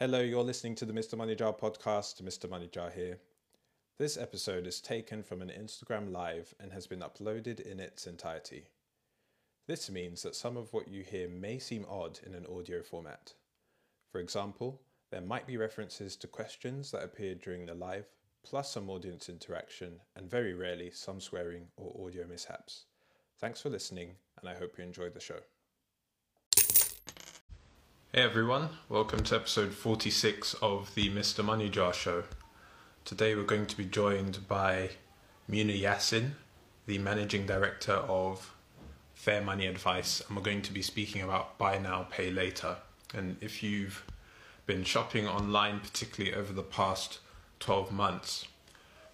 Hello, you're listening to the Mr. Money Jar podcast. Mr. Money Jar here. This episode is taken from an Instagram live and has been uploaded in its entirety. This means that some of what you hear may seem odd in an audio format. For example, there might be references to questions that appeared during the live, plus some audience interaction, and very rarely some swearing or audio mishaps. Thanks for listening, and I hope you enjoyed the show. Hey everyone, welcome to episode 46 of the Mr. Money Jar Show. Today we're going to be joined by Muna Yassin, the managing director of Fair Money Advice, and we're going to be speaking about buy now, pay later. And if you've been shopping online, particularly over the past 12 months,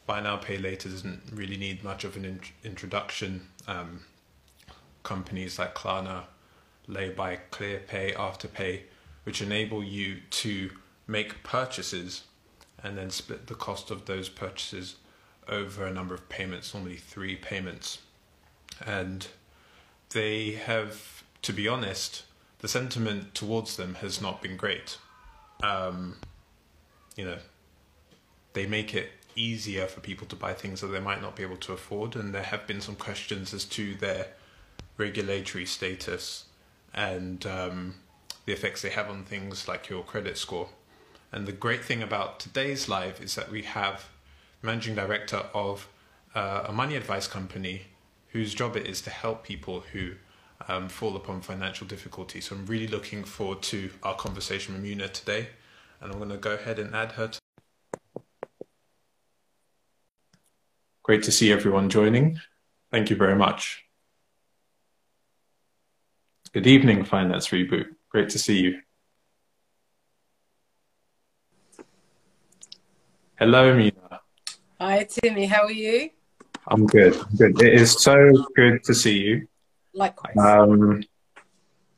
buy now, pay later doesn't really need much of an in- introduction. Um, companies like Klarna, Laybuy, ClearPay, Afterpay, which enable you to make purchases and then split the cost of those purchases over a number of payments, normally three payments. And they have, to be honest, the sentiment towards them has not been great. Um, you know, they make it easier for people to buy things that they might not be able to afford, and there have been some questions as to their regulatory status and um, the effects they have on things like your credit score. And the great thing about today's live is that we have managing director of uh, a money advice company whose job it is to help people who um, fall upon financial difficulty. So I'm really looking forward to our conversation with Muna today, and I'm going to go ahead and add her. To- Great to see everyone joining. Thank you very much. Good evening, Finance Reboot. Great to see you. Hello, Muna. Hi, Timi. How are you? I'm good. I'm good. It is so good to see you. Likewise. Um,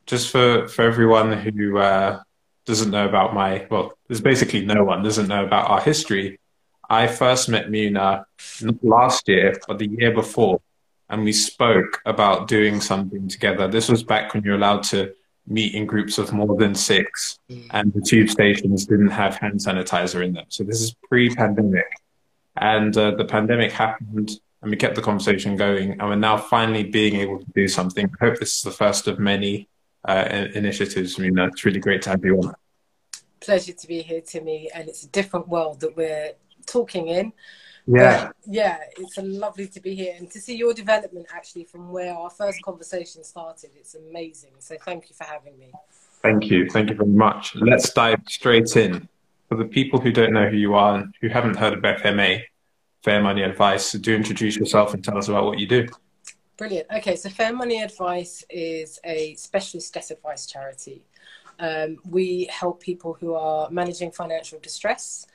just for for everyone who uh, doesn't know about my well, there's basically no one doesn't know about our history. I first met Muna not last year, but the year before, and we spoke about doing something together. This was back when you're allowed to meet in groups of more than six, and the tube stations didn't have hand sanitizer in them. So this is pre-pandemic, and uh, the pandemic happened, and we kept the conversation going, and we're now finally being able to do something. I hope this is the first of many uh, initiatives. I mean, it's really great to have you on. Pleasure to be here, Timi, and it's a different world that we're talking in. Yeah. But yeah, it's lovely to be here and to see your development actually from where our first conversation started. It's amazing. So thank you for having me. Thank you. Thank you very much. Let's dive straight in. For the people who don't know who you are and who haven't heard of FMA, Fair Money Advice, do introduce yourself and tell us about what you do. Brilliant. Okay, so Fair Money Advice is a specialist debt advice charity. Um, we help people who are managing financial distress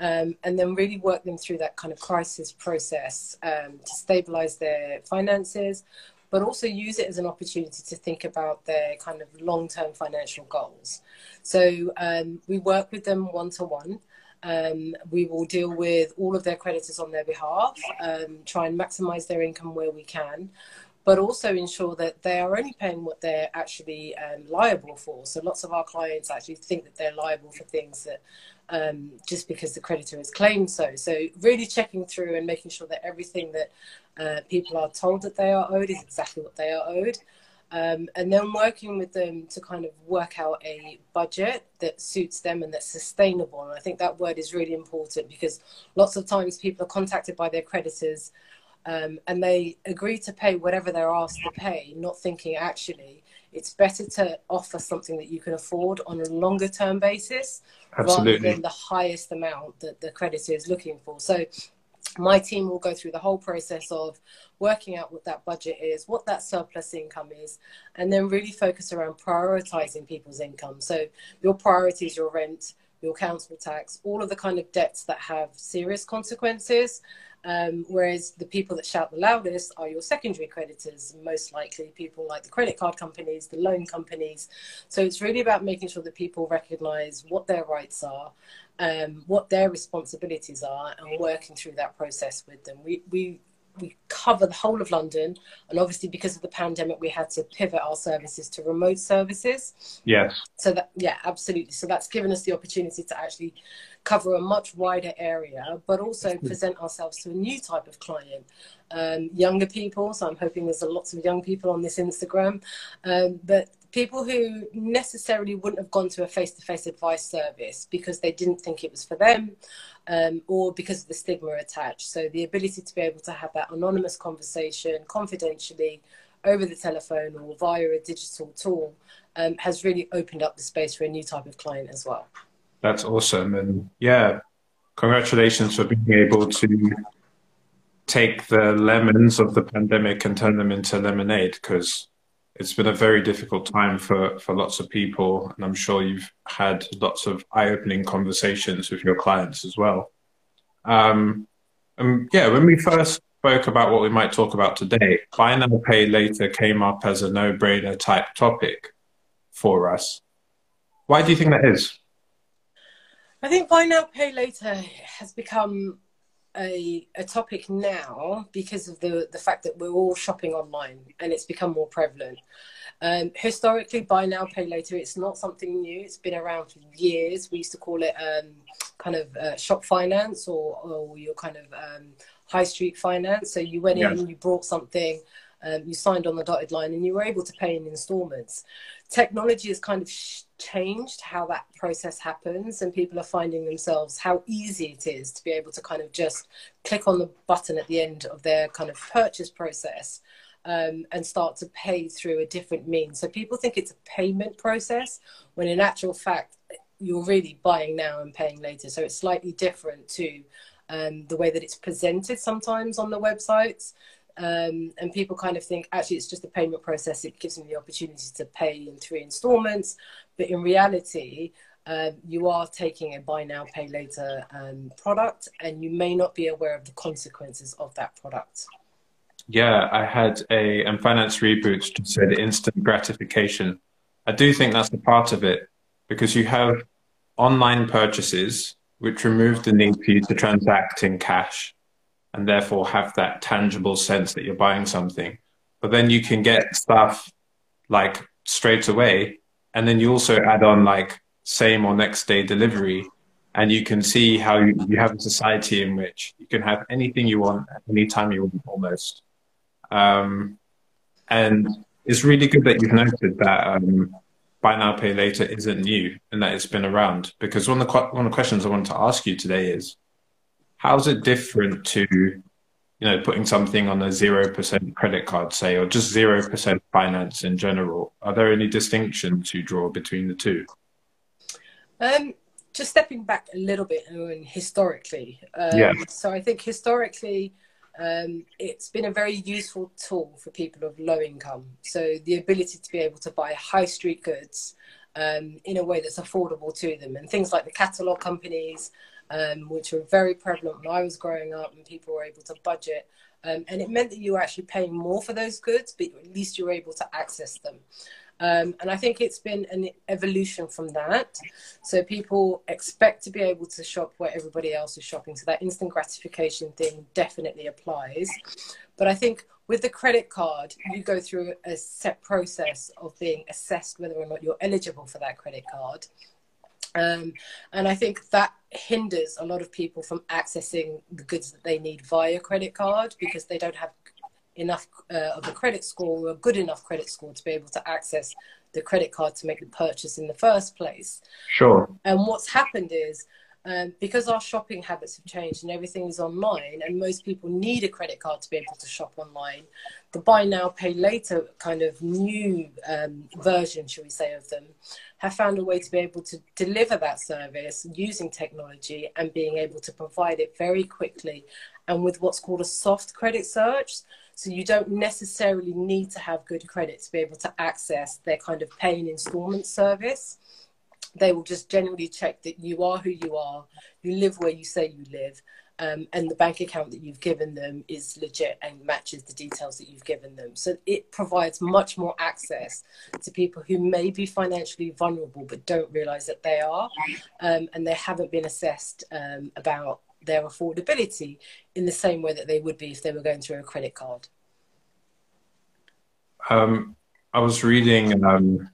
um, and then really work them through that kind of crisis process um, to stabilize their finances, but also use it as an opportunity to think about their kind of long term financial goals. So um, we work with them one to one. we will deal with all of their creditors on their behalf, um, try and maximize their income where we can, but also ensure that they are only paying what they're actually um, liable for. So lots of our clients actually think that they're liable for things that um, just because the creditor has claimed so. So really checking through and making sure that everything that uh, people are told that they are owed is exactly what they are owed. Um, and then working with them to kind of work out a budget that suits them and that's sustainable. And I think that word is really important because lots of times people are contacted by their creditors um, and they agree to pay whatever they're asked to pay, not thinking actually it's better to offer something that you can afford on a longer term basis Absolutely. rather than the highest amount that the creditor is looking for. So my team will go through the whole process of working out what that budget is, what that surplus income is, and then really focus around prioritizing people's income. So your priority is your rent, your council tax, all of the kind of debts that have serious consequences. Um, whereas the people that shout the loudest are your secondary creditors, most likely people like the credit card companies, the loan companies. So it's really about making sure that people recognize what their rights are, um, what their responsibilities are, and working through that process with them. We, we we cover the whole of London, and obviously because of the pandemic, we had to pivot our services to remote services. Yes. So that yeah, absolutely. So that's given us the opportunity to actually cover a much wider area, but also present ourselves to a new type of client, um, younger people. So I'm hoping there's lots of young people on this Instagram, um, but people who necessarily wouldn't have gone to a face-to-face advice service because they didn't think it was for them um, or because of the stigma attached. So the ability to be able to have that anonymous conversation confidentially over the telephone or via a digital tool um, has really opened up the space for a new type of client as well. That's awesome. And yeah congratulations for being able to take the lemons of the pandemic and turn them into lemonade because it's been a very difficult time for, for lots of people, and I'm sure you've had lots of eye-opening conversations with your clients as well. Um, and yeah, when we first spoke about what we might talk about today, buy now, pay later came up as a no-brainer type topic for us. Why do you think that is? I think buy now, pay later has become a, a topic now because of the, the fact that we're all shopping online and it's become more prevalent. Um, historically, buy now, pay later, it's not something new. It's been around for years. We used to call it um, kind of uh, shop finance or, or your kind of um, high street finance. So you went in and you brought something, um, you signed on the dotted line, and you were able to pay in installments. Technology has kind of changed how that process happens and people are finding themselves how easy it is to be able to kind of just click on the button at the end of their kind of purchase process um, and start to pay through a different means. So people think it's a payment process when in actual fact you're really buying now and paying later. So it's slightly different to um, the way that it's presented sometimes on the websites um, and people kind of think actually it's just a payment process. It gives them the opportunity to pay in three installments, but in reality, um, you are taking a buy now, pay later um, product, and you may not be aware of the consequences of that product. Yeah, I had a and finance reboot to said instant gratification. I do think that's a part of it because you have online purchases which remove the need for you to transact in cash and therefore have that tangible sense that you're buying something. But then you can get stuff like straight away. And then you also add on like same or next day delivery. And you can see how you, you have a society in which you can have anything you want at any time you want almost. Um, and it's really good that you've noted that um, buy now, pay later isn't new and that it's been around. Because one of the, one of the questions I wanted to ask you today is, how's it different to you know putting something on a 0% credit card say or just 0% finance in general? Are there any distinctions you draw between the two? Um, just stepping back a little bit and historically um, yeah. so i think historically um, it's been a very useful tool for people of low income. So the ability to be able to buy high street goods um, in a way that's affordable to them and things like the catalog companies um, which were very prevalent when I was growing up, and people were able to budget. Um, and it meant that you were actually paying more for those goods, but at least you were able to access them. Um, and I think it's been an evolution from that. So people expect to be able to shop where everybody else is shopping. So that instant gratification thing definitely applies. But I think with the credit card, you go through a set process of being assessed whether or not you're eligible for that credit card. Um, and I think that hinders a lot of people from accessing the goods that they need via credit card because they don't have enough uh, of a credit score or a good enough credit score to be able to access the credit card to make the purchase in the first place. Sure. And what's happened is um, because our shopping habits have changed and everything is online, and most people need a credit card to be able to shop online, the buy now, pay later kind of new um, version, shall we say, of them, have found a way to be able to deliver that service using technology and being able to provide it very quickly and with what's called a soft credit search. So you don't necessarily need to have good credit to be able to access their kind of paying installment service they will just generally check that you are who you are, you live where you say you live, um, and the bank account that you've given them is legit and matches the details that you've given them. So it provides much more access to people who may be financially vulnerable but don't realize that they are, um, and they haven't been assessed um, about their affordability in the same way that they would be if they were going through a credit card. Um, I was reading um,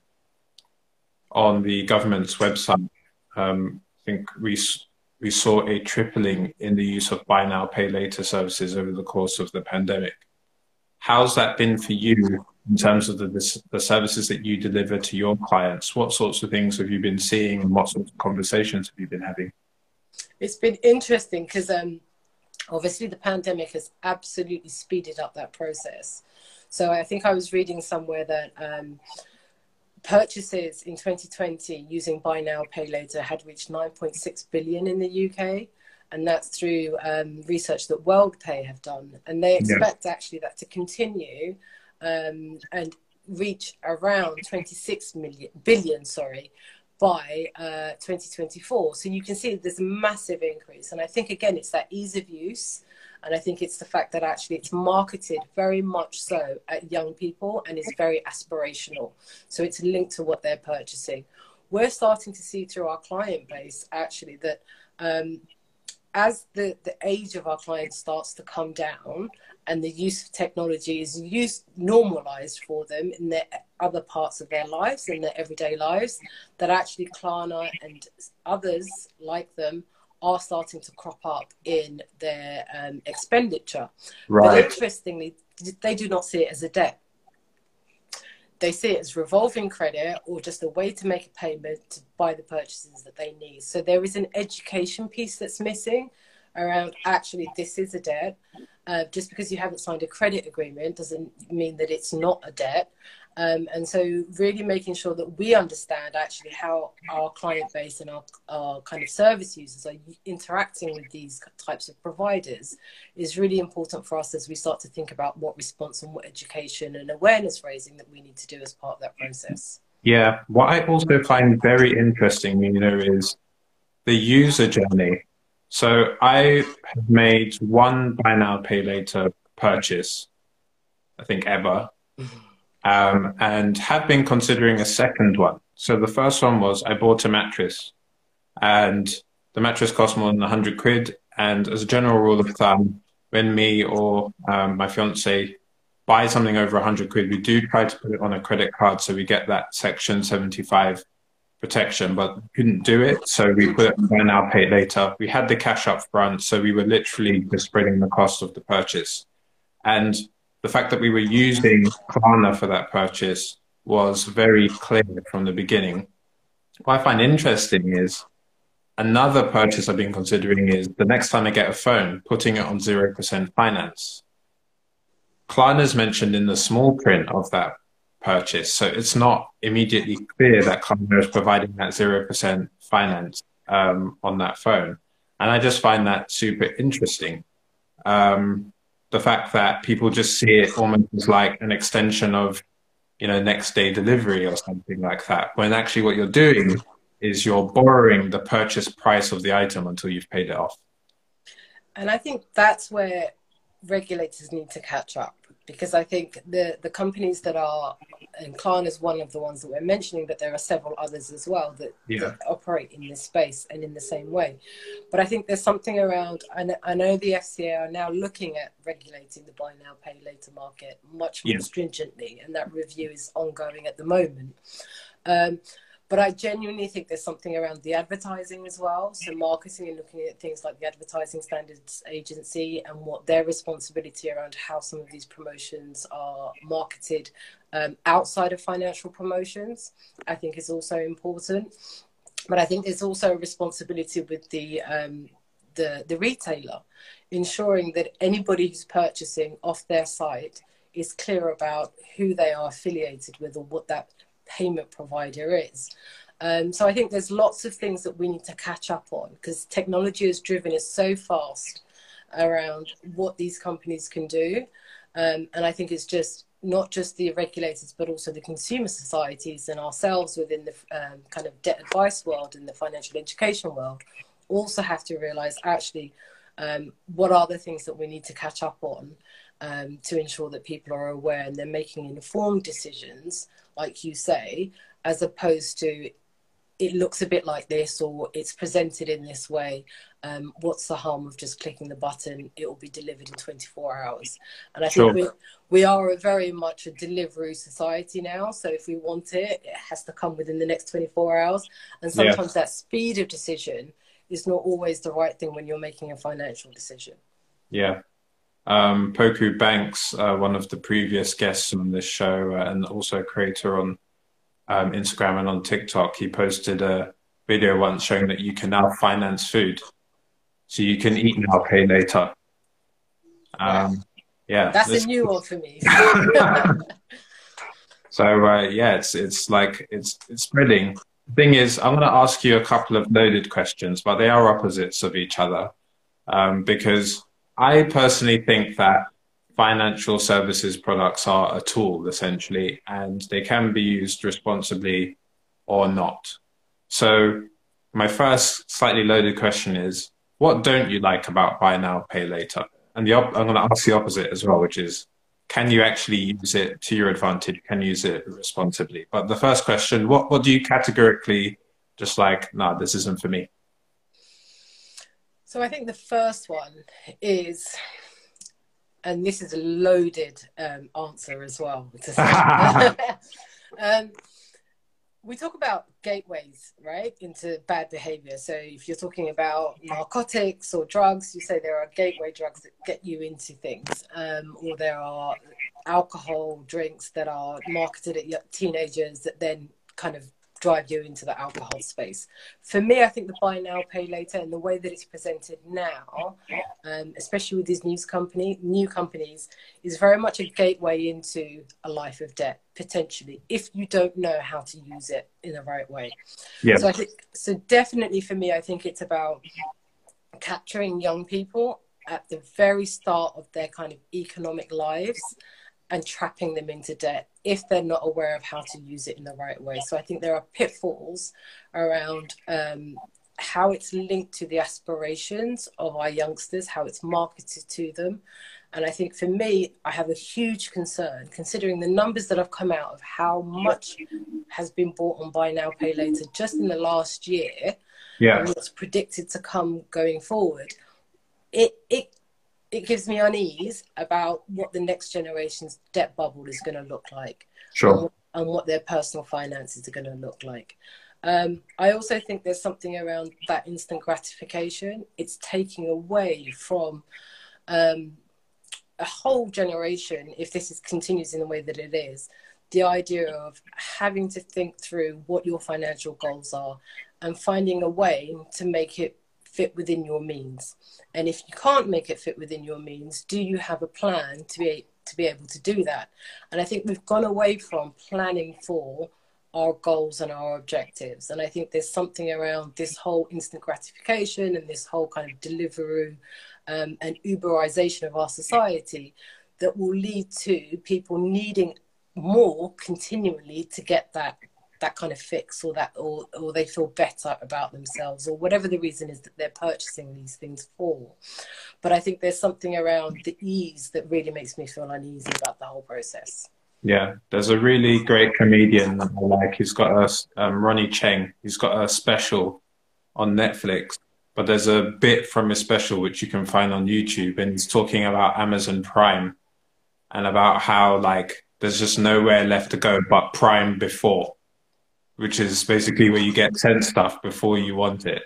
on the government's website. Um, I think we we saw a tripling in the use of buy now, pay later services over the course of the pandemic. How's that been for you in terms of the, the, services that you deliver to your clients? What sorts of things have you been seeing and what sorts of conversations have you been having? It's been interesting because um, obviously the pandemic has absolutely speeded up that process. So I think I was reading somewhere that um, purchases in 2020 using buy now pay later had reached 9.6 billion in the UK and that's through um, research that WorldPay have done. And they expect yeah. actually that to continue um, and reach around 26 million billion sorry by uh, 2024 so you can see there's a massive increase. And i think again it's that ease of use and I think it's the fact that actually it's marketed very much so at young people and is very aspirational. So it's linked to what they're purchasing. We're starting to see through our client base actually that um, as the, the age of our clients starts to come down and the use of technology is used normalized for them in their other parts of their lives in their everyday lives that actually Klarna and others like them are starting to crop up in their um, expenditure. Right. But interestingly, they do not see it as a debt. They see it as revolving credit or just a way to make a payment to buy the purchases that they need. So there is an education piece that's missing around actually this is a debt. Uh, just because you haven't signed a credit agreement doesn't mean that it's not a debt. Um, and so really making sure that we understand actually how our client base and our, our kind of service users are interacting with these types of providers is really important for us as we start to think about what response and what education and awareness raising that we need to do as part of that process. Yeah, what I also find very interesting, you know, is the user journey. So I have made one buy now, pay later purchase, I think ever. Mm-hmm um, and have been considering a second one. So the first one was I bought a mattress, and the mattress cost more than 100 quid. And as a general rule of thumb, when me or um, my fiance buy something over 100 quid, we do try to put it on a credit card so we get that Section 75 protection, but couldn't do it. So we put it buy now, pay later. We had the cash up front, so we were literally just spreading the cost of the purchase. And the fact that we were using Klarna for that purchase was very clear from the beginning. What I find interesting is another purchase I've been considering is the next time I get a phone, putting it on 0% finance. Klarna is mentioned in the small print of that purchase. So it's not immediately clear that Klarna is providing that 0% finance um, on that phone. And I just find that super interesting. Um, the fact that people just see it almost as like an extension of, you know, next day delivery or something like that. When actually what you're doing is you're borrowing the purchase price of the item until you've paid it off. And I think that's where regulators need to catch up because I think the the companies that are and Klarna is one of the ones that we're mentioning, but there are several others as well that, yeah. that, operate in this space and in the same way. But I think there's something around. I know, I know the FCA are now looking at regulating the buy now pay later market much more yeah. stringently, and that review is ongoing at the moment. Um, but I genuinely think there's something around the advertising as well. So marketing and looking at things like the Advertising Standards Agency and what their responsibility around how some of these promotions are marketed um, outside of financial promotions, I think is also important. But I think there's also a responsibility with the um, the, the retailer, ensuring that anybody who's purchasing off their site is clear about who they are affiliated with or what that payment provider is. Um, so I think there's lots of things that we need to catch up on because technology has driven us so fast around what these companies can do. Um, and I think it's just not just the regulators, but also the consumer societies and ourselves within the um, kind of debt advice world and the financial education world also have to realize actually um, what are the things that we need to catch up on um, to ensure that people are aware and they're making informed decisions like you say, as opposed to it looks a bit like this or it's presented in this way um, what's the harm of just clicking the button? It will be delivered in 24 hours. And i think we, we are a very much a delivery society now. So if we want it it has to come within the next 24 hours. And sometimes yeah. that speed of decision is not always the right thing when you're making a financial decision. Yeah um, Poku Banks, uh, one of the previous guests on this show, uh, and also a creator on um, Instagram and on TikTok, he posted a video once showing that you can now finance food. So you can eat now, pay later. Um, yeah, that's this... a new one for me. so uh, yeah, it's it's like it's it's spreading. The thing is, I'm going to ask you a couple of loaded questions, but they are opposites of each other um, because I personally think that financial services products are a tool essentially, and they can be used responsibly or not. So, my first slightly loaded question is what don't you like about buy now, pay later? And op- I'm going to ask the opposite as well, which is can you actually use it to your advantage? Can you use it responsibly? But the first question, what, what do you categorically just like, nah, this isn't for me? So I think the first one is and this is a loaded um, answer as well. um, we talk about gateways, right, into bad behavior. So if you're talking about narcotics or drugs, you say there are gateway drugs that get you into things, um, or there are alcohol drinks that are marketed at teenagers that then kind of drive you into the alcohol space. For me, I think the buy now, pay later, and the way that it's presented now, um, especially with these news company, new companies, is very much a gateway into a life of debt potentially if you don't know how to use it in the right way. Yeah. So I think so. Definitely for me, I think it's about capturing young people at the very start of their kind of economic lives and trapping them into debt if they're not aware of how to use it in the right way. So I think there are pitfalls around um, how it's linked to the aspirations of our youngsters, how it's marketed to them. And I think for me, I have a huge concern considering the numbers that have come out of how much has been bought on buy now, pay later just in the last year. Yeah. And what's predicted to come going forward. It, it it gives me unease about what the next generation's debt bubble is going to look like. Sure. And, and what their personal finances are going to look like. Um, I also think there's something around that instant gratification. It's taking away from um, a whole generation, if this is, continues in the way that it is, the idea of having to think through what your financial goals are and finding a way to make it fit within your means? And if you can't make it fit within your means, do you have a plan to be to be able to do that? And I think we've gone away from planning for our goals and our objectives. And I think there's something around this whole instant gratification and this whole kind of delivery um, and Uberization of our society that will lead to people needing more continually to get that that kind of fix or that or or they feel better about themselves or whatever the reason is that they're purchasing these things for. But i think there's something around the ease that really makes me feel uneasy about the whole process. Yeah there's a really great comedian that i like. He's got a um, ronny chieng he's got a special on netflix but there's a bit from his special which you can find on youtube and he's talking about amazon prime and about how like there's just nowhere left to go but prime before which is basically where you get sent stuff before you want it.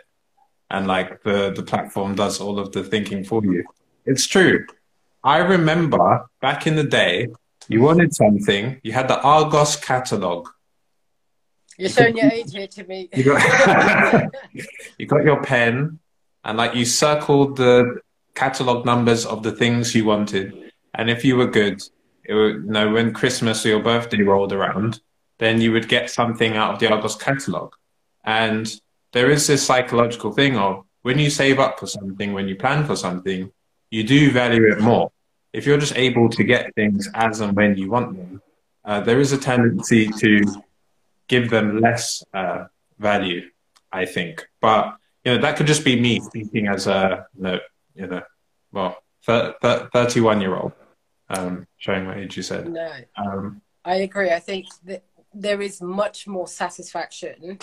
And like the, the platform does all of the thinking for you. It's true. I remember back in the day, you wanted something, you had the Argos catalog. You're showing your age here to me. you, got, you got your pen and like you circled the catalog numbers of the things you wanted. And if you were good, it would, you know, when Christmas or your birthday rolled around, then you would get something out of the Argos catalog. And there is this psychological thing of when you save up for something, when you plan for something, you do value it more. If you're just able to get things as and when you want them, uh, there is a tendency to give them less uh, value, I think. But you know that could just be me speaking as a you know, you know well, 31 year old, um, showing my age you said. No. Um, I agree. I think that there is much more satisfaction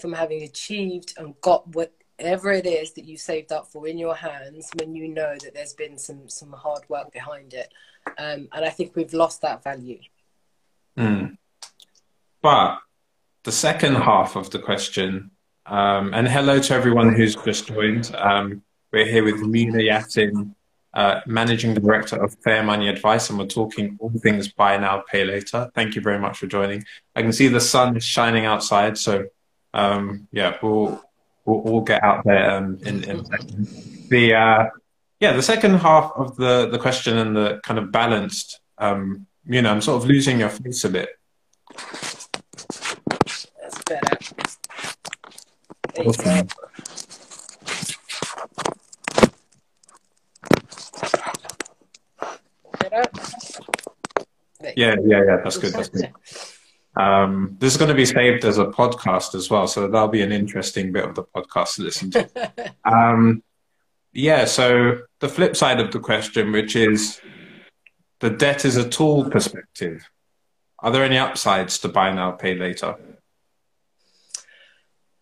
from having achieved and got whatever it is that you saved up for in your hands when you know that there's been some some hard work behind it. Um, and I think we've lost that value. Mm. But the second half of the question, um, and hello to everyone who's just joined. Um, we're here with Muna Yassin, uh, Managing Director of Fair Money Advice, and we're talking all things buy now, pay later. Thank you very much for joining. I can see the sun is shining outside, so um, yeah, we'll we'll all get out there um, in, in the uh, yeah the second half of the the question and the kind of balanced. Um, you know, I'm sort of losing your face a bit. That's better. Yeah, yeah, yeah. That's good. That's good. Um, this is going to be saved as a podcast as well, so that'll be an interesting bit of the podcast to listen to. um, yeah. So the flip side of the question, which is the debt is a tool perspective. Are there any upsides to buy now, pay later?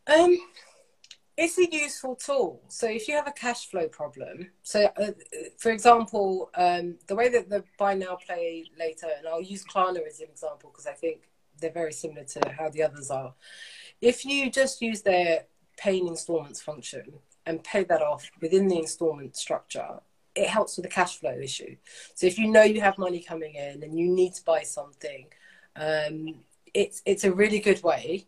Um, it's a useful tool. So if you have a cash flow problem, so uh, for example, um, the way that the buy now, pay later, and I'll use Klarna as an example because I think they're very similar to how the others are. If you just use their pay in installments function and pay that off within the installment structure, it helps with the cash flow issue. So if you know you have money coming in and you need to buy something, um, it's it's a really good way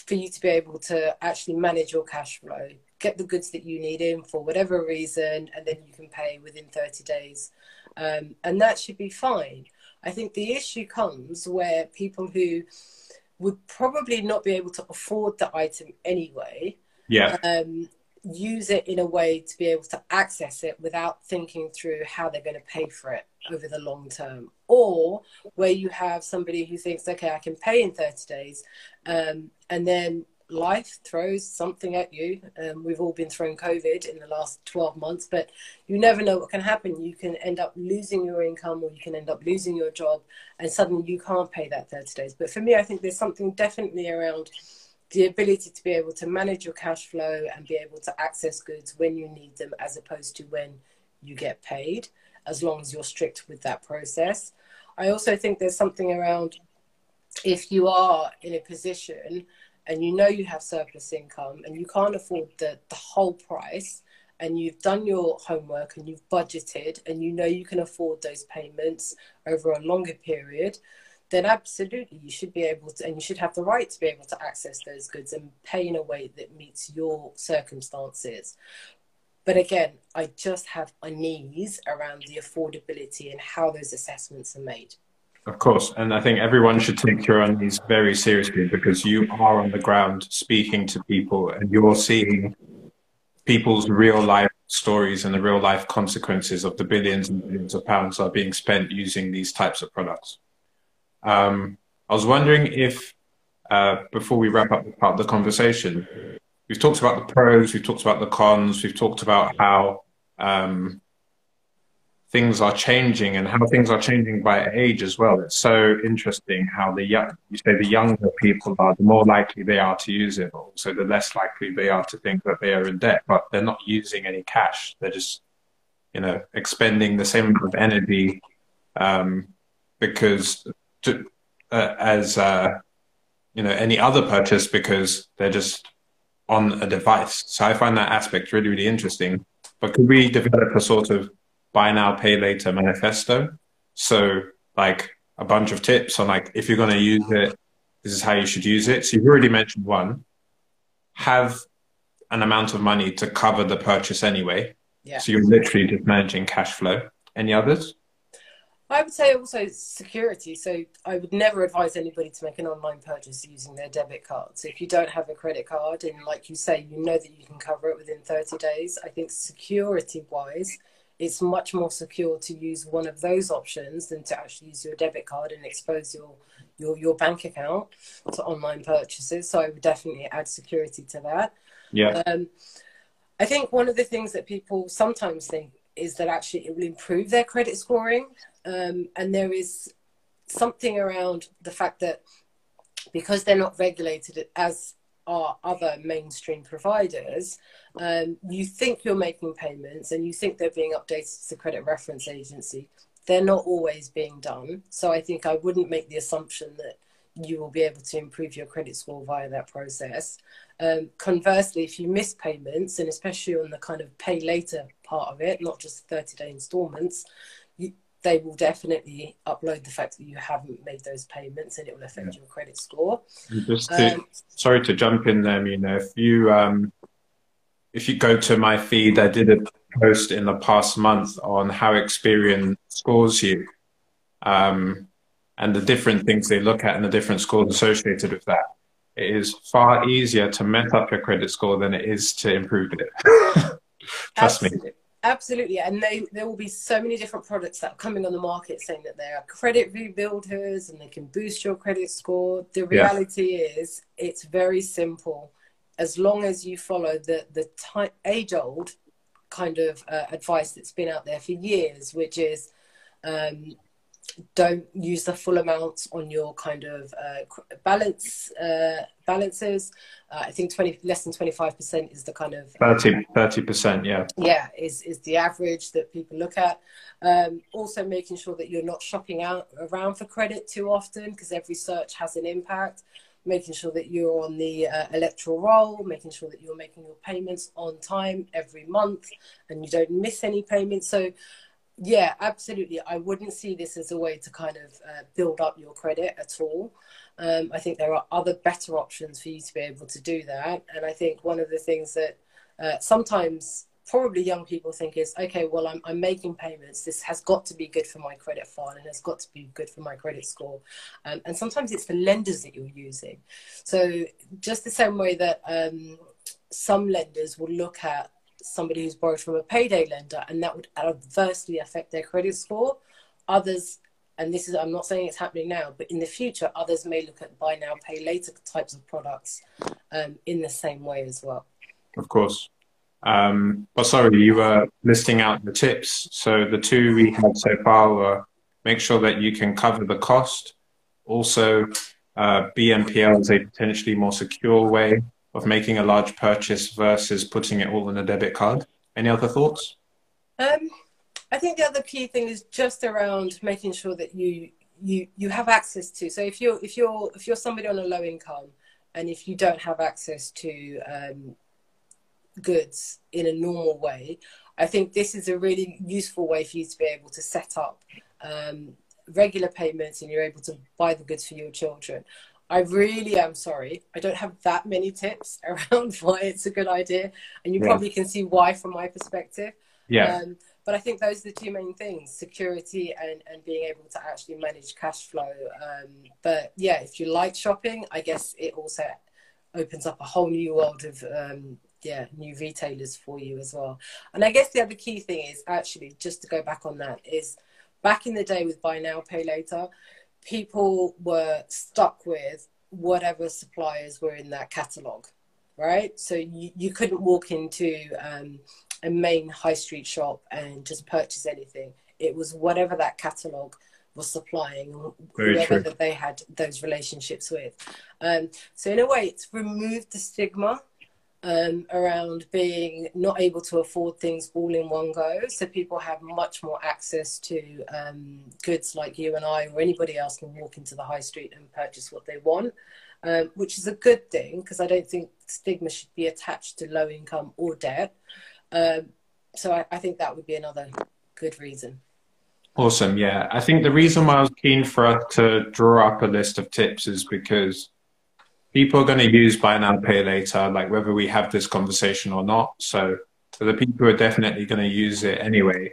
for you to be able to actually manage your cash flow, get the goods that you need in for whatever reason, and then you can pay within 30 days. Um, and that should be fine. I think the issue comes where people who would probably not be able to afford the item anyway, yeah. Um, use it in a way to be able to access it without thinking through how they're going to pay for it over the long term or where you have somebody who thinks okay i can pay in 30 days um, and then life throws something at you. Um, we've all been thrown COVID in the last 12 months, but you never know what can happen. You can end up losing your income or you can end up losing your job and suddenly you can't pay that 30 days. But for me, I think there's something definitely around the ability to be able to manage your cash flow and be able to access goods when you need them as opposed to when you get paid, as long as you're strict with that process. I also think there's something around if you are in a position and you know you have surplus income and you can't afford the, the whole price and you've done your homework and you've budgeted and you know you can afford those payments over a longer period then absolutely you should be able to and you should have the right to be able to access those goods and pay in a way that meets your circumstances but again i just have unease around the affordability and how those assessments are made of course, and I think everyone should take your unease very seriously because you are on the ground speaking to people and you're seeing people's real life stories and the real life consequences of the billions and billions of pounds that are being spent using these types of products. Um, I was wondering if, uh, before we wrap up the, part of the conversation, we've talked about the pros, we've talked about the cons, we've talked about how um, things are changing and how things are changing by age as well. It's so interesting how the young, you say the younger people are, the more likely they are to use it, also the less likely they are to think that they are in debt, but they're not using any cash. They're just, you know, expending the same amount of energy um, because to, uh, as, uh, you know, any other purchase because they're just on a device. So I find that aspect really, really interesting. But could we develop a sort of buy now, pay later manifesto. So like a bunch of tips on like, if you're going to use it, this is how you should use it. So you've already mentioned one, have an amount of money to cover the purchase anyway. Yeah. So you're literally just managing cash flow. Any others? I would say also security. So I would never advise anybody to make an online purchase using their debit card. So if you don't have a credit card and like you say, you know that you can cover it within 30 days, I think security wise, it's much more secure to use one of those options than to actually use your debit card and expose your your, your bank account to online purchases. So I would definitely add security to that. Yeah. Um, I think one of the things that people sometimes think is that actually it will improve their credit scoring. Um, and there is something around the fact that because they're not regulated as are other mainstream providers, um, you think you're making payments and you think they're being updated to the credit reference agency. They're not always being done. So I think I wouldn't make the assumption that you will be able to improve your credit score via that process. Um, conversely, if you miss payments, and especially on the kind of pay later part of it, not just 30 day installments, you, they will definitely upload the fact that you haven't made those payments and it will affect yeah. your credit score. Just to, um, sorry to jump in there, you know, if you um, if you go to my feed, I did a post in the past month on how Experian scores you. Um, and the different things they look at and the different scores associated with that. It is far easier to mess up your credit score than it is to improve it. Trust Absolutely. me. Absolutely, and they, there will be so many different products that are coming on the market saying that they are credit rebuilders and they can boost your credit score. The reality yeah. is, it's very simple. As long as you follow the the age old kind of uh, advice that's been out there for years, which is um, don't use the full amount on your kind of uh, balance uh, balances. Uh, I think twenty less than twenty five percent is the kind of 30 percent. Yeah, yeah, is is the average that people look at. Um, also, making sure that you're not shopping out around for credit too often because every search has an impact. Making sure that you're on the uh, electoral roll, making sure that you're making your payments on time every month, and you don't miss any payments. So yeah, absolutely. I wouldn't see this as a way to kind of uh, build up your credit at all. Um, I think there are other better options for you to be able to do that. And I think one of the things that uh, sometimes probably young people think is okay well I'm, I'm making payments this has got to be good for my credit file and has got to be good for my credit score um, and sometimes it's the lenders that you're using so just the same way that um, some lenders will look at somebody who's borrowed from a payday lender and that would adversely affect their credit score. Others, and this is, I'm not saying it's happening now, but in the future, others may look at buy now, pay later types of products um, in the same way as well. Of course. Um, sorry, you were listing out the tips. So the two we had so far were make sure that you can cover the cost. Also, uh, BNPL is a potentially more secure way of making a large purchase versus putting it all in a debit card. Any other thoughts? Um, I think the other key thing is just around making sure that you you you have access to. So if you're if you're if you're somebody on a low income and if you don't have access to um, goods in a normal way, I think this is a really useful way for you to be able to set up um, regular payments and you're able to buy the goods for your children. I really am sorry. I don't have that many tips around why it's a good idea. And you yeah. probably can see why from my perspective. Yeah. Um, but I think those are the two main things security and, and being able to actually manage cash flow. Um, but yeah, if you like shopping, I guess it also opens up a whole new world of um, yeah new retailers for you as well. And I guess the other key thing is actually just to go back on that is back in the day with buy now pay later people were stuck with whatever suppliers were in that catalog, right? So you, you couldn't walk into um, a main high street shop and just purchase anything. It was whatever that catalog was supplying, Very whoever true. that they had those relationships with. Um, so in a way, it's removed the stigma um, around being not able to afford things all in one go. So people have much more access to um, goods like you and I or anybody else can walk into the high street and purchase what they want, um, which is a good thing because I don't think stigma should be attached to low income or debt. Um, so I, I think that would be another good reason. Awesome. Yeah. I think the reason why I was keen for us to draw up a list of tips is because people are going to use buy now, pay later, like whether we have this conversation or not. So for the people are definitely going to use it anyway,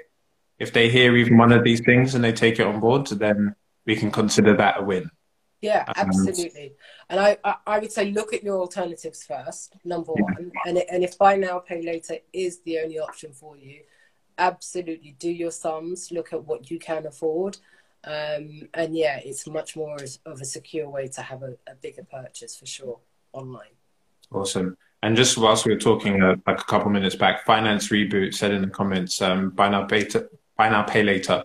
if they hear even one of these things and they take it on board, then we can consider that a win. Yeah, um, absolutely. And I, I, I, would say look at your alternatives first, number one. And, it, and if buy now, pay later is the only option for you, absolutely do your sums, look at what you can afford, um, and yeah, it's much more of a secure way to have a, a bigger purchase for sure online. Awesome. And just whilst we were talking uh, like a couple minutes back, Finance Reboot said in the comments, um, buy now, pay, to, buy now, pay later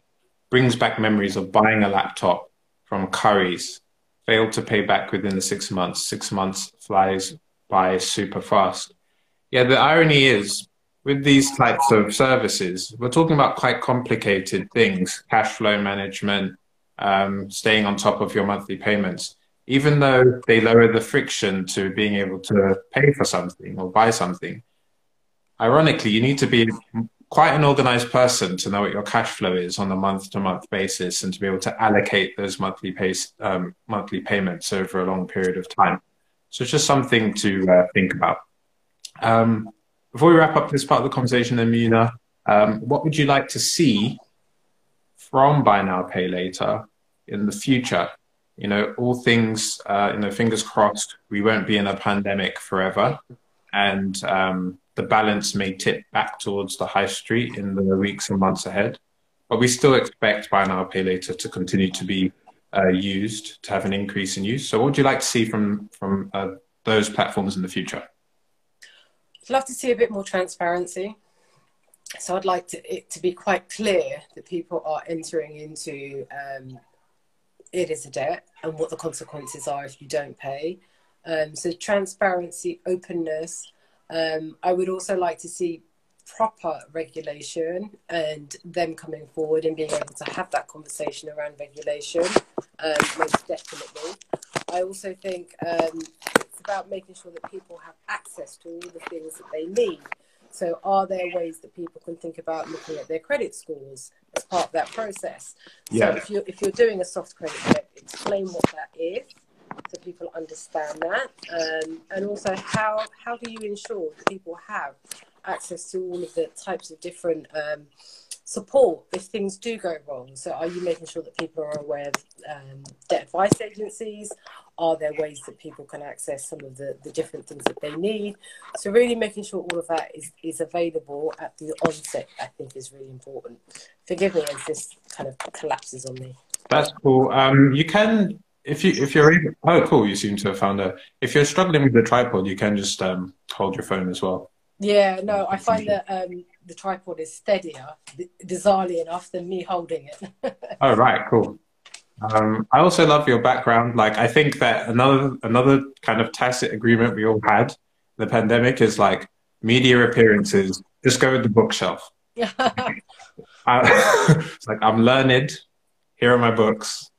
brings back memories of buying a laptop from Curry's, failed to pay back within the six months. Six months flies by super fast. Yeah, the irony is with these types of services, we're talking about quite complicated things cash flow management, um, staying on top of your monthly payments. Even though they lower the friction to being able to pay for something or buy something, ironically, you need to be quite an organized person to know what your cash flow is on a month to month basis and to be able to allocate those monthly pay, um, monthly payments over a long period of time. So it's just something to uh, think about. Um, before we wrap up this part of the conversation, Amina, um, what would you like to see from Buy Now Pay Later in the future? You know, all things, uh, you know, fingers crossed, we won't be in a pandemic forever, and um, the balance may tip back towards the high street in the weeks and months ahead. But we still expect Buy Now Pay Later to continue to be uh, used, to have an increase in use. So, what would you like to see from from uh, those platforms in the future? Love to see a bit more transparency. So I'd like to, it to be quite clear that people are entering into um, it is a debt and what the consequences are if you don't pay. Um, so transparency, openness. Um, I would also like to see proper regulation and them coming forward and being able to have that conversation around regulation, um, most definitely. I also think um, about making sure that people have access to all the things that they need. So, are there ways that people can think about looking at their credit scores as part of that process? Yeah. So, if you're if you're doing a soft credit check, explain what that is, so people understand that, um, and also how how do you ensure that people have access to all of the types of different um, support if things do go wrong? So, are you making sure that people are aware of um, debt advice agencies? Are there ways that people can access some of the, the different things that they need? So, really making sure all of that is, is available at the onset, I think, is really important. Forgive me as this kind of collapses on me. That's cool. Um, you can, if you if you're able, oh cool, you seem to have found a. If you're struggling with the tripod, you can just um, hold your phone as well. Yeah, no, I find that um, the tripod is steadier, bizarrely enough, than me holding it. oh right, cool. Um, I also love your background. Like, I think that another another kind of tacit agreement we all had the pandemic is like media appearances. Just go to the bookshelf. I, it's like I'm learned. Here are my books.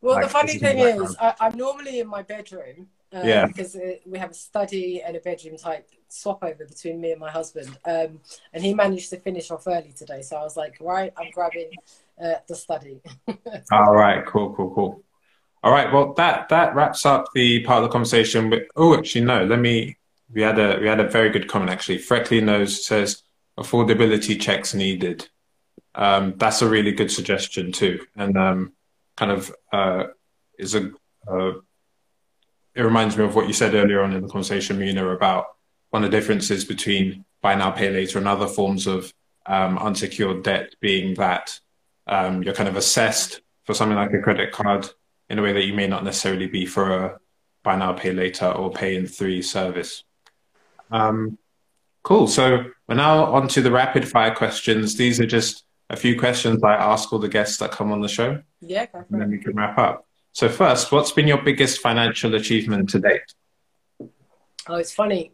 Well, like, the funny thing is, I, am normally in my bedroom. Um, yeah. Because uh, we have a study and a bedroom type swap over between me and my husband. Um, and he managed to finish off early today. So I was like, right, I'm grabbing uh, the study. All right, cool, cool, cool. All right, well that that wraps up the part of the conversation. With, oh, actually, no. Let me. We had a we had a very good comment actually. Freckly knows says affordability checks needed. Um, that's a really good suggestion too, and um, kind of uh, is a. Uh, it reminds me of what you said earlier on in the conversation, Muna, about one of the differences between buy now, pay later, and other forms of um, unsecured debt being that um, you're kind of assessed for something like a credit card in a way that you may not necessarily be for a buy now, pay later or pay in three service. Um, cool. So we're now on to the rapid fire questions. These are just a few questions I ask all the guests that come on the show. Yeah, and then we can wrap up. So first, what's been your biggest financial achievement to date? Oh, it's funny.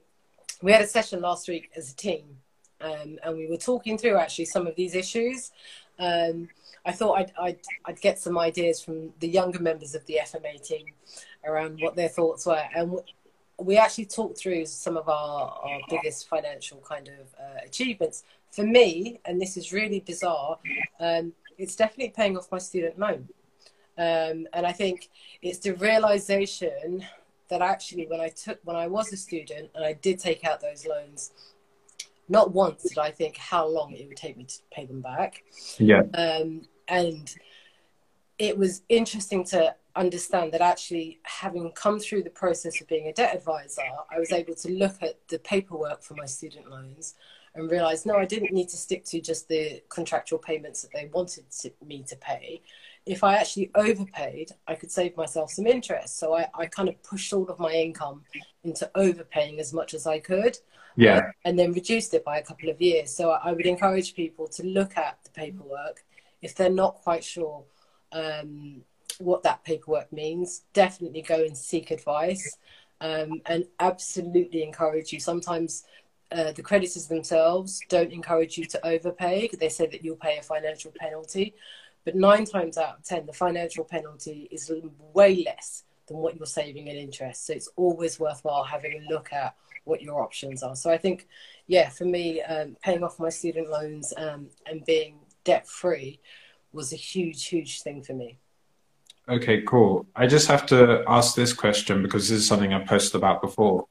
We had a session last week as a team, um, and we were talking through actually some of these issues. Um, I thought I'd, I'd, I'd, get some ideas from the younger members of the FMA team around what their thoughts were. And we actually talked through some of our, our biggest financial kind of uh, achievements. For me, and this is really bizarre, um, it's definitely paying off my student loan. Um, and I think it's the realization that actually when I took when I was a student and I did take out those loans, not once did I think how long it would take me to pay them back. Yeah. Um, and it was interesting to understand that actually having come through the process of being a debt advisor, I was able to look at the paperwork for my student loans and realize no, I didn't need to stick to just the contractual payments that they wanted to, me to pay. If I actually overpaid, I could save myself some interest. So I, I kind of pushed all of my income into overpaying as much as I could yeah uh, and then reduced it by a couple of years so i would encourage people to look at the paperwork if they're not quite sure um, what that paperwork means definitely go and seek advice um, and absolutely encourage you. Sometimes uh, the creditors themselves don't encourage you to overpay. They say that you'll pay a financial penalty. But nine times out of 10, the financial penalty is way less than what you're saving in interest. So it's always worthwhile having a look at what your options are. So I think, yeah, for me, um, paying off my student loans um, and being debt free was a huge, huge thing for me. Okay, cool. I just have to ask this question because this is something I've posted about before.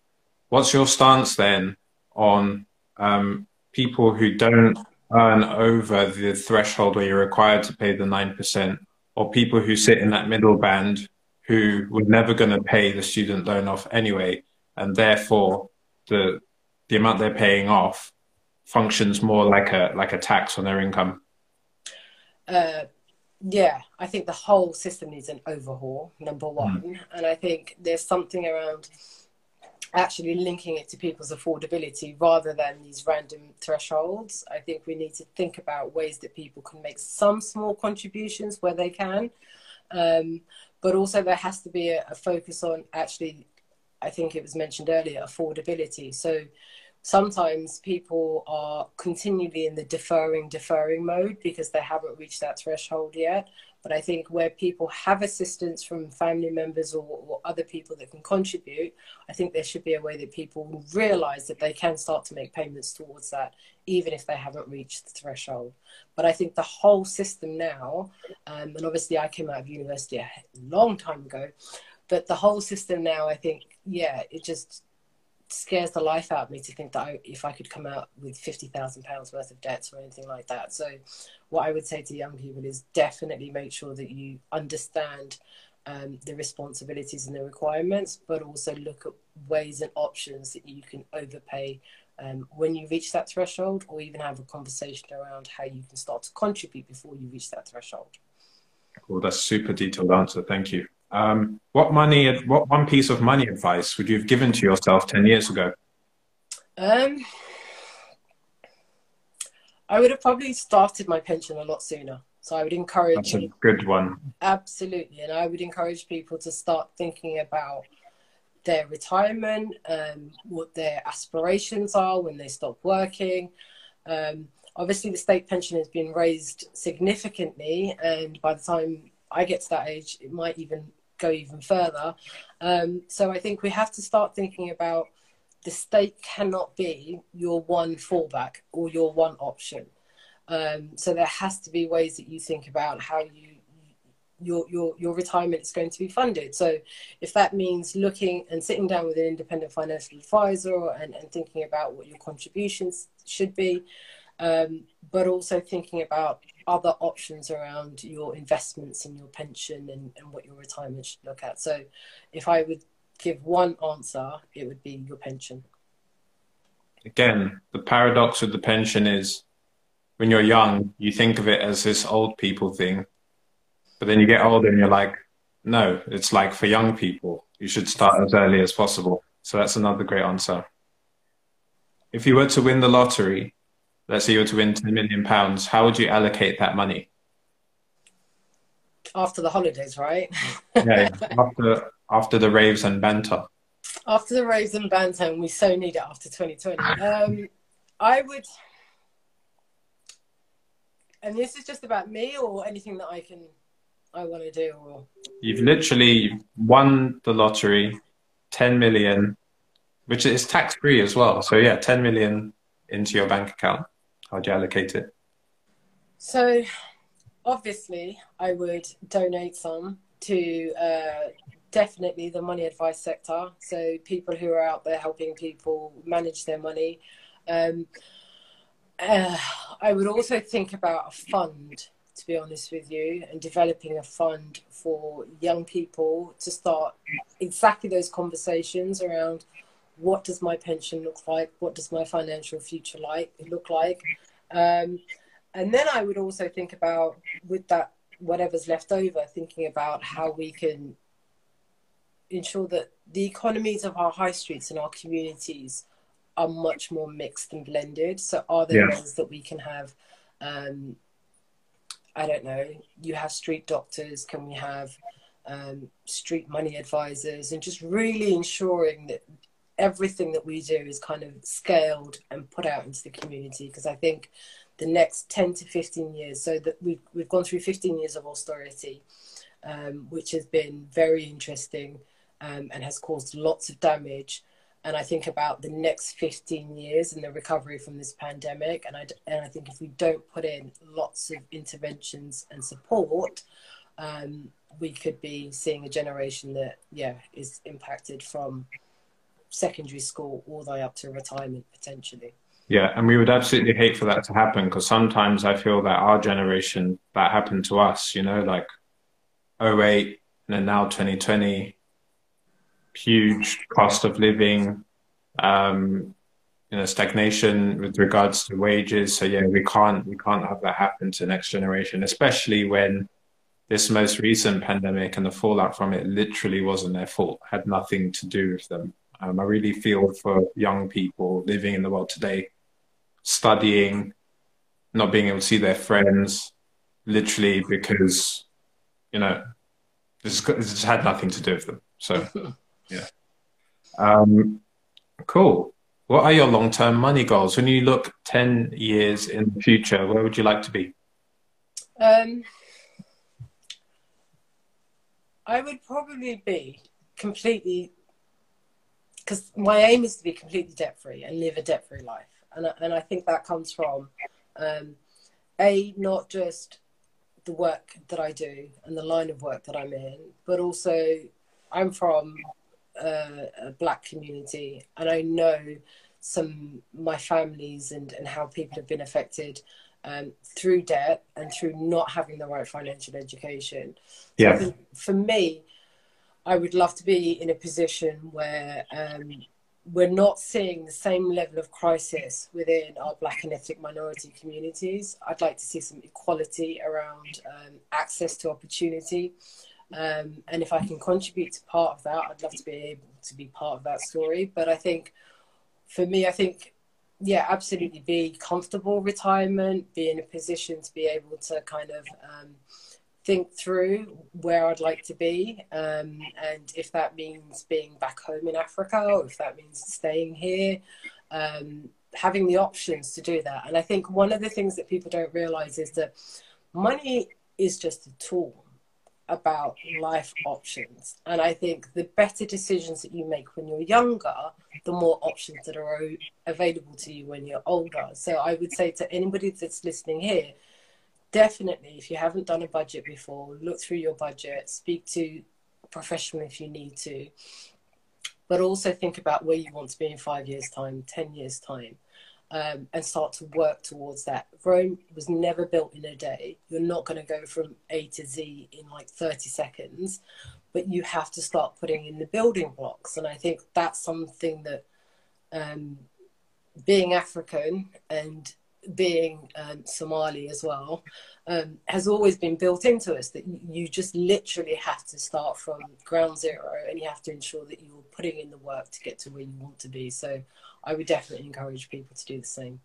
What's your stance then on um, people who don't earn over the threshold where you're required to pay the 9%, or people who sit in that middle band who were never going to pay the student loan off anyway, and therefore the the amount they're paying off functions more like a like a tax on their income. Uh, yeah, I think the whole system needs an overhaul. Number one, mm. and I think there's something around actually linking it to people's affordability rather than these random thresholds. I think we need to think about ways that people can make some small contributions where they can. Um, but also, there has to be a, a focus on actually I think it was mentioned earlier, affordability. So sometimes people are continually in the deferring, deferring mode because they haven't reached that threshold yet. But I think where people have assistance from family members or, or, other people that can contribute, I think there should be a way that people realize that they can start to make payments towards that, even if they haven't reached the threshold. But I think the whole system now, um, and obviously I came out of university a long time ago, but the whole system now, I think, yeah, it just scares the life out of me to think that I, if I could come out with fifty thousand pounds worth of debts or anything like that. So, what I would say to young people is definitely make sure that you understand um, the responsibilities and the requirements, but also look at ways and options that you can overpay um, when you reach that threshold, or even have a conversation around how you can start to contribute before you reach that threshold. Well, that's super detailed answer. Thank you. Um, what money, what one piece of money advice would you have given to yourself 10 years ago? Um, I would have probably started my pension a lot sooner. So I would encourage. That's a good one. Absolutely. And I would encourage people to start thinking about their retirement, um, what their aspirations are when they stop working. Um, obviously, the state pension has been raised significantly. And by the time I get to that age, it might even go even further. Um, so I think we have to start thinking about the state cannot be your one fallback or your one option. Um, so there has to be ways that you think about how you your your your retirement is going to be funded. So if that means looking and sitting down with an independent financial advisor and, and thinking about what your contributions should be, um, but also thinking about other options around your investments and your pension and, and what your retirement should look at. So, if I would give one answer, it would be your pension. Again, the paradox with the pension is when you're young, you think of it as this old people thing. But then you get older and you're like, no, it's like for young people. You should start as early as possible. So that's another great answer. If you were to win the lottery, let's say you were to win 10 million pounds, how would you allocate that money? After the holidays, right? yeah, after, after the raves and banter. After the raves and banter, and we so need it after 2020. Um, I would, and this is just about me or anything that I can, I want to do. Or... You've literally won the lottery, 10 million, which is tax free as well. So yeah, 10 million into your bank account. How'd you allocate it? So, obviously, I would donate some to uh, definitely the money advice sector. So, people who are out there helping people manage their money. Um, uh, I would also think about a fund, to be honest with you, and developing a fund for young people to start exactly those conversations around what does my pension look like? What does my financial future like look like? Um, and then I would also think about with that whatever's left over, thinking about how we can ensure that the economies of our high streets and our communities are much more mixed and blended. So are there yeah. ways that we can have um, I don't know, you have street doctors, can we have um, street money advisors, and just really ensuring that everything that we do is kind of scaled and put out into the community. Because I think the next 10 to 15 years, so that we've, we've gone through 15 years of austerity, um, which has been very interesting um, and has caused lots of damage. And I think about the next 15 years and the recovery from this pandemic. And I, and I think if we don't put in lots of interventions and support, um, we could be seeing a generation that, yeah, is impacted from secondary school all the way up to retirement potentially. Yeah, and we would absolutely hate for that to happen because sometimes I feel that our generation, that happened to us, you know, like 08 and then now 2020, huge cost of living, um, you know, stagnation with regards to wages. So yeah, we can't we can't have that happen to next generation, especially when this most recent pandemic and the fallout from it literally wasn't their fault, had nothing to do with them. Um, I really feel for young people living in the world today, studying, not being able to see their friends, literally because, you know, this, this had nothing to do with them. So, yeah. Um, cool. What are your long term money goals? When you look 10 years in the future, where would you like to be? Um, I would probably be completely, because my aim is to be completely debt free and live a debt free life. And, and I think that comes from, um, A, not just the work that I do and the line of work that I'm in, but also I'm from a, a black community and I know some my families and, and how people have been affected um, through debt and through not having the right financial education. Yeah. For me, I would love to be in a position where um, we're not seeing the same level of crisis within our black and ethnic minority communities. I'd like to see some equality around um, access to opportunity. Um, and if I can contribute to part of that, I'd love to be able to be part of that story. But I think for me, I think, yeah, absolutely be comfortable retirement, be in a position to be able to kind of um, think through where I'd like to be, um, and if that means being back home in Africa or if that means staying here, um, having the options to do that. And I think one of the things that people don't realize is that money is just a tool about life options. And I think the better decisions that you make when you're younger, the more options that are available to you when you're older. So I would say to anybody that's listening here, definitely, if you haven't done a budget before, look through your budget, speak to a professional if you need to, but also think about where you want to be in five years' time, 10 years' time. Um, and start to work towards that. Rome was never built in a day. You're not going to go from A to Z in like 30 seconds, but you have to start putting in the building blocks. And I think that's something that um, being African and being um, Somali as well, um, has always been built into us that you just literally have to start from ground zero and you have to ensure that you're putting in the work to get to where you want to be. So I would definitely encourage people to do the same.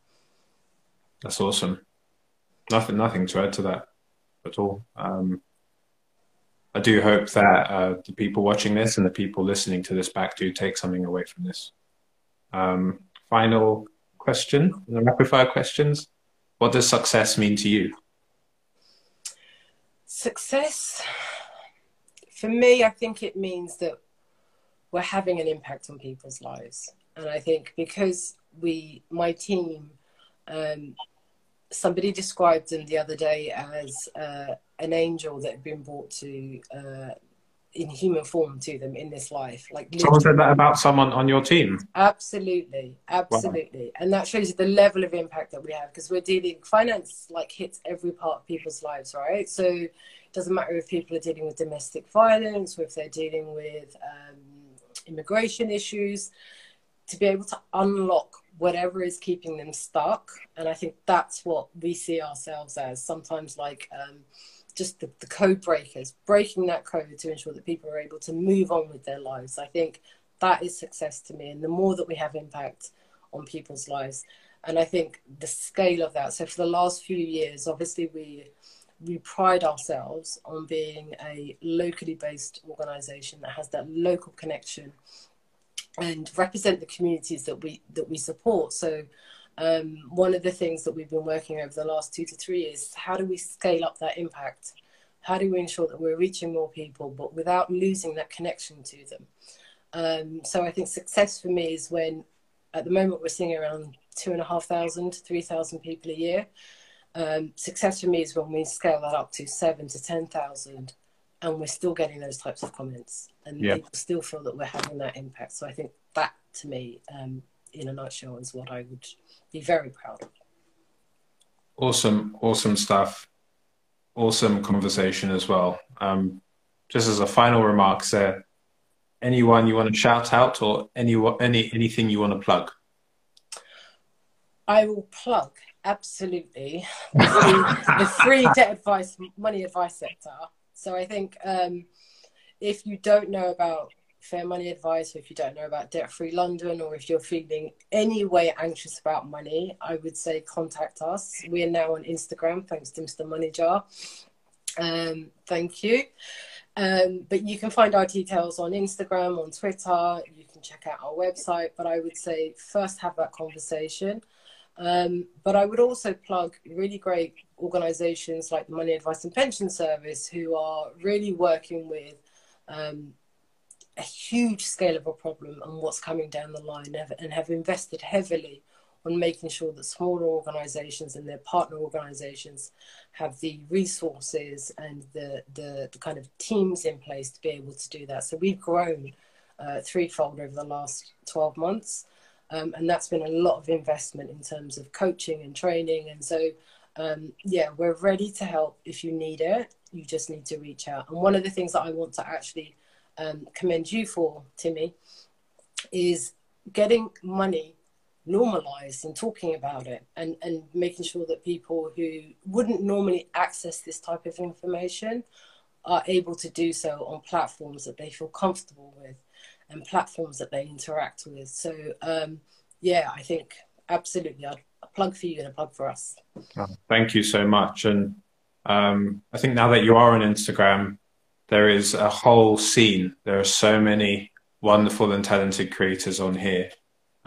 That's awesome. Nothing, nothing to add to that at all. Um, I do hope that uh, the people watching this and the people listening to this back do take something away from this. Um, final question, the rapid fire questions. What does success mean to you? Success, for me, I think it means that we're having an impact on people's lives. And I think because we, my team, um, somebody described them the other day as uh, an angel that had been brought to uh, in human form to them in this life. Like someone said that about someone on your team. Absolutely, absolutely, wow. and that shows you the level of impact that we have because we're dealing finance like hits every part of people's lives, right? So it doesn't matter if people are dealing with domestic violence or if they're dealing with um, immigration issues. To be able to unlock whatever is keeping them stuck, and I think that's what we see ourselves as. Sometimes like. Um, just the, the code breakers, breaking that code to ensure that people are able to move on with their lives. I think that is success to me. And the more that we have impact on people's lives, and I think the scale of that. So for the last few years, obviously we we pride ourselves on being a locally based organization that has that local connection and represent the communities that we that we support. So um, one of the things that we've been working over the last two to three years is how do we scale up that impact? How do we ensure that we're reaching more people, but without losing that connection to them? Um, so I think success for me is when, at the moment, we're seeing around two and a half thousand, three thousand people a year. Um, success for me is when we scale that up to seven to ten thousand, and we're still getting those types of comments, and yeah. people still feel that we're having that impact. So I think that, to me, um, in a nutshell, is what I would be very proud of. Awesome, awesome stuff. Awesome conversation as well. Um, just as a final remark, there anyone you want to shout out or any any anything you want to plug? I will plug absolutely the free, the free debt advice, money advice sector. So I think um, if you don't know about fair money advice, or if you don't know about debt free London, or if you're feeling any way anxious about money, I would say contact us. We are now on Instagram, thanks to Mr. Money Jar. Um, thank you. Um, but you can find our details on Instagram, on Twitter. You can check out our website. But I would say first have that conversation. Um, but I would also plug really great organizations like the Money Advice and Pension Service, who are really working with um, a huge scale of a problem and what's coming down the line and have invested heavily on making sure that smaller organizations and their partner organizations have the resources and the, the, the kind of teams in place to be able to do that. So we've grown uh, threefold over the last 12 months. Um, and that's been a lot of investment in terms of coaching and training. And so, um, yeah, we're ready to help if you need it. You just need to reach out. And one of the things that I want to actually um, commend you for, Timi, is getting money normalized and talking about it and, and making sure that people who wouldn't normally access this type of information are able to do so on platforms that they feel comfortable with and platforms that they interact with. So, um, yeah, I think absolutely I'd a plug for you and a plug for us. Oh, thank you so much. And um, I think now that you are on Instagram, there is a whole scene. There are so many wonderful and talented creators on here.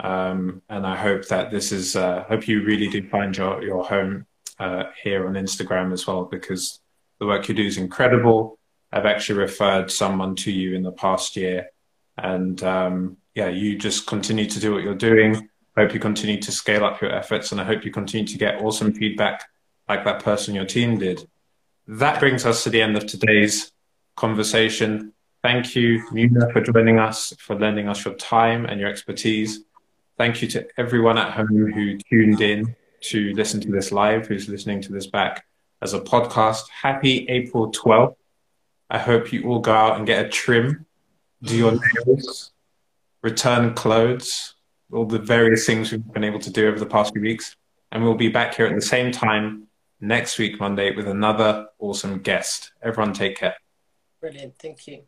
Um, and I hope that this is, uh, hope you really do find your, your home uh, here on Instagram as well, because the work you do is incredible. I've actually referred someone to you in the past year. And um, yeah, you just continue to do what you're doing. I hope you continue to scale up your efforts and I hope you continue to get awesome feedback like that person your team did. That brings us to the end of today's conversation. Thank you, Muna, for joining us, for lending us your time and your expertise. Thank you to everyone at home who tuned in to listen to this live, who's listening to this back as a podcast. Happy April 12th. I hope you all go out and get a trim, do your nails, return clothes, all the various things we've been able to do over the past few weeks. And we'll be back here at the same time next week, Monday, with another awesome guest. Everyone take care. Brilliant. Thank you.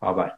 Bye bye.